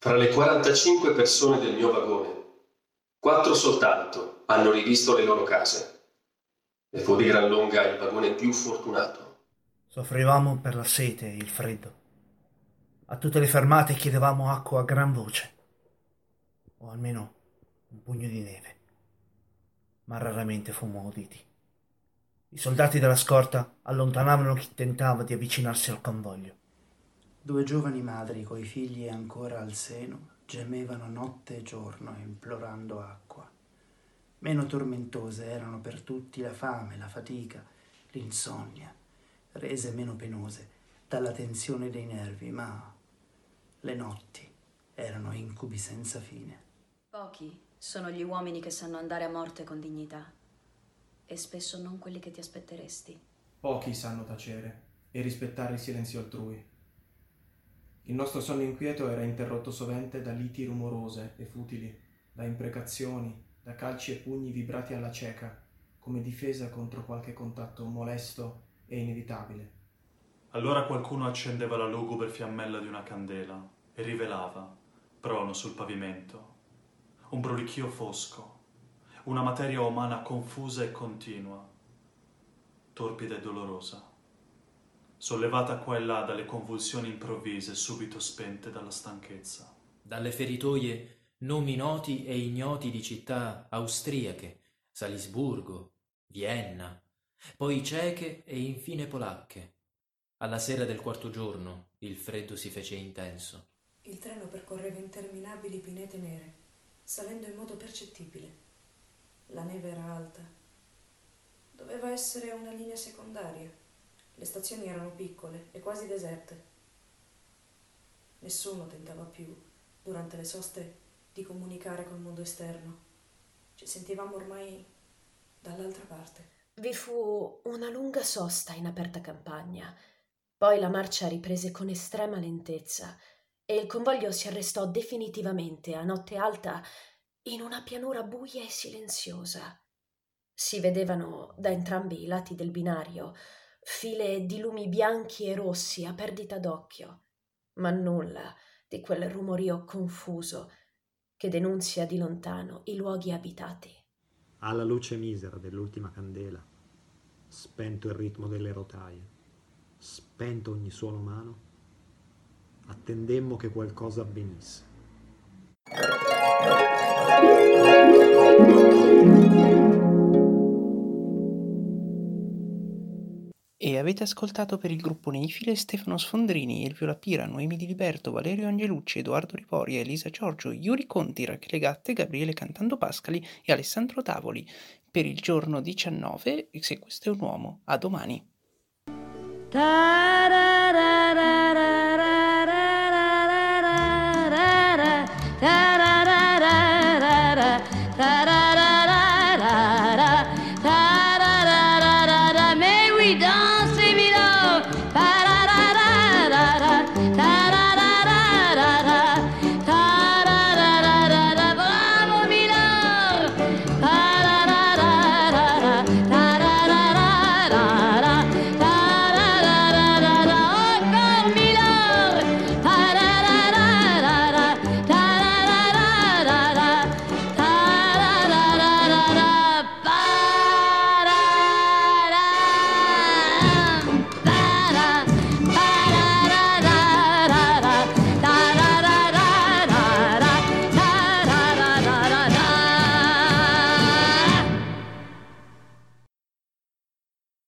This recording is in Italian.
Fra le 45 persone del mio vagone, quattro soltanto hanno rivisto le loro case. E fu di gran lunga il vagone più fortunato. Soffrivamo per la sete e il freddo. A tutte le fermate chiedevamo acqua a gran voce, o almeno un pugno di neve, ma raramente fummo uditi. I soldati della scorta allontanavano chi tentava di avvicinarsi al convoglio. Due giovani madri coi figli ancora al seno gemevano notte e giorno implorando acqua. Meno tormentose erano per tutti la fame, la fatica, l'insonnia, rese meno penose dalla tensione dei nervi, ma le notti erano incubi senza fine. Pochi sono gli uomini che sanno andare a morte con dignità e spesso non quelli che ti aspetteresti. Pochi sanno tacere e rispettare il silenzio altrui. Il nostro sonno inquieto era interrotto sovente da liti rumorose e futili, da imprecazioni, da calci e pugni vibrati alla cieca, come difesa contro qualche contatto molesto e inevitabile. Allora qualcuno accendeva la lugubre fiammella di una candela e rivelava, prono sul pavimento, un brulichio fosco, una materia umana confusa e continua, torpida e dolorosa, sollevata qua e là dalle convulsioni improvvise subito spente dalla stanchezza. Dalle feritoie nomi noti e ignoti di città austriache, Salisburgo, Vienna, poi ceche e infine polacche. Alla sera del quarto giorno il freddo si fece intenso. Il treno percorreva interminabili pinete nere, salendo in modo percettibile. La neve era alta. Doveva essere una linea secondaria. Le stazioni erano piccole e quasi deserte. Nessuno tentava più, durante le soste, di comunicare col mondo esterno. Ci sentivamo ormai dall'altra parte. Vi fu una lunga sosta in aperta campagna. Poi la marcia riprese con estrema lentezza e il convoglio si arrestò definitivamente a notte alta in una pianura buia e silenziosa. Si vedevano da entrambi i lati del binario file di lumi bianchi e rossi a perdita d'occhio, ma nulla di quel rumorio confuso che denunzia di lontano i luoghi abitati. Alla luce misera dell'ultima candela, spento il ritmo delle rotaie, spento ogni suono umano, attendemmo che qualcosa avvenisse. e avete ascoltato per il gruppo Neifile Stefano Sfondrini, Elviola Pira, Noemi Di Liberto, Valerio Angelucci, Edoardo Riporia, Elisa Giorgio, Yuri Conti, Rachele Gatte, Gabriele Cantando Pascali e Alessandro Tavoli per il giorno 19 Se questo è un uomo. A domani. May. 拜。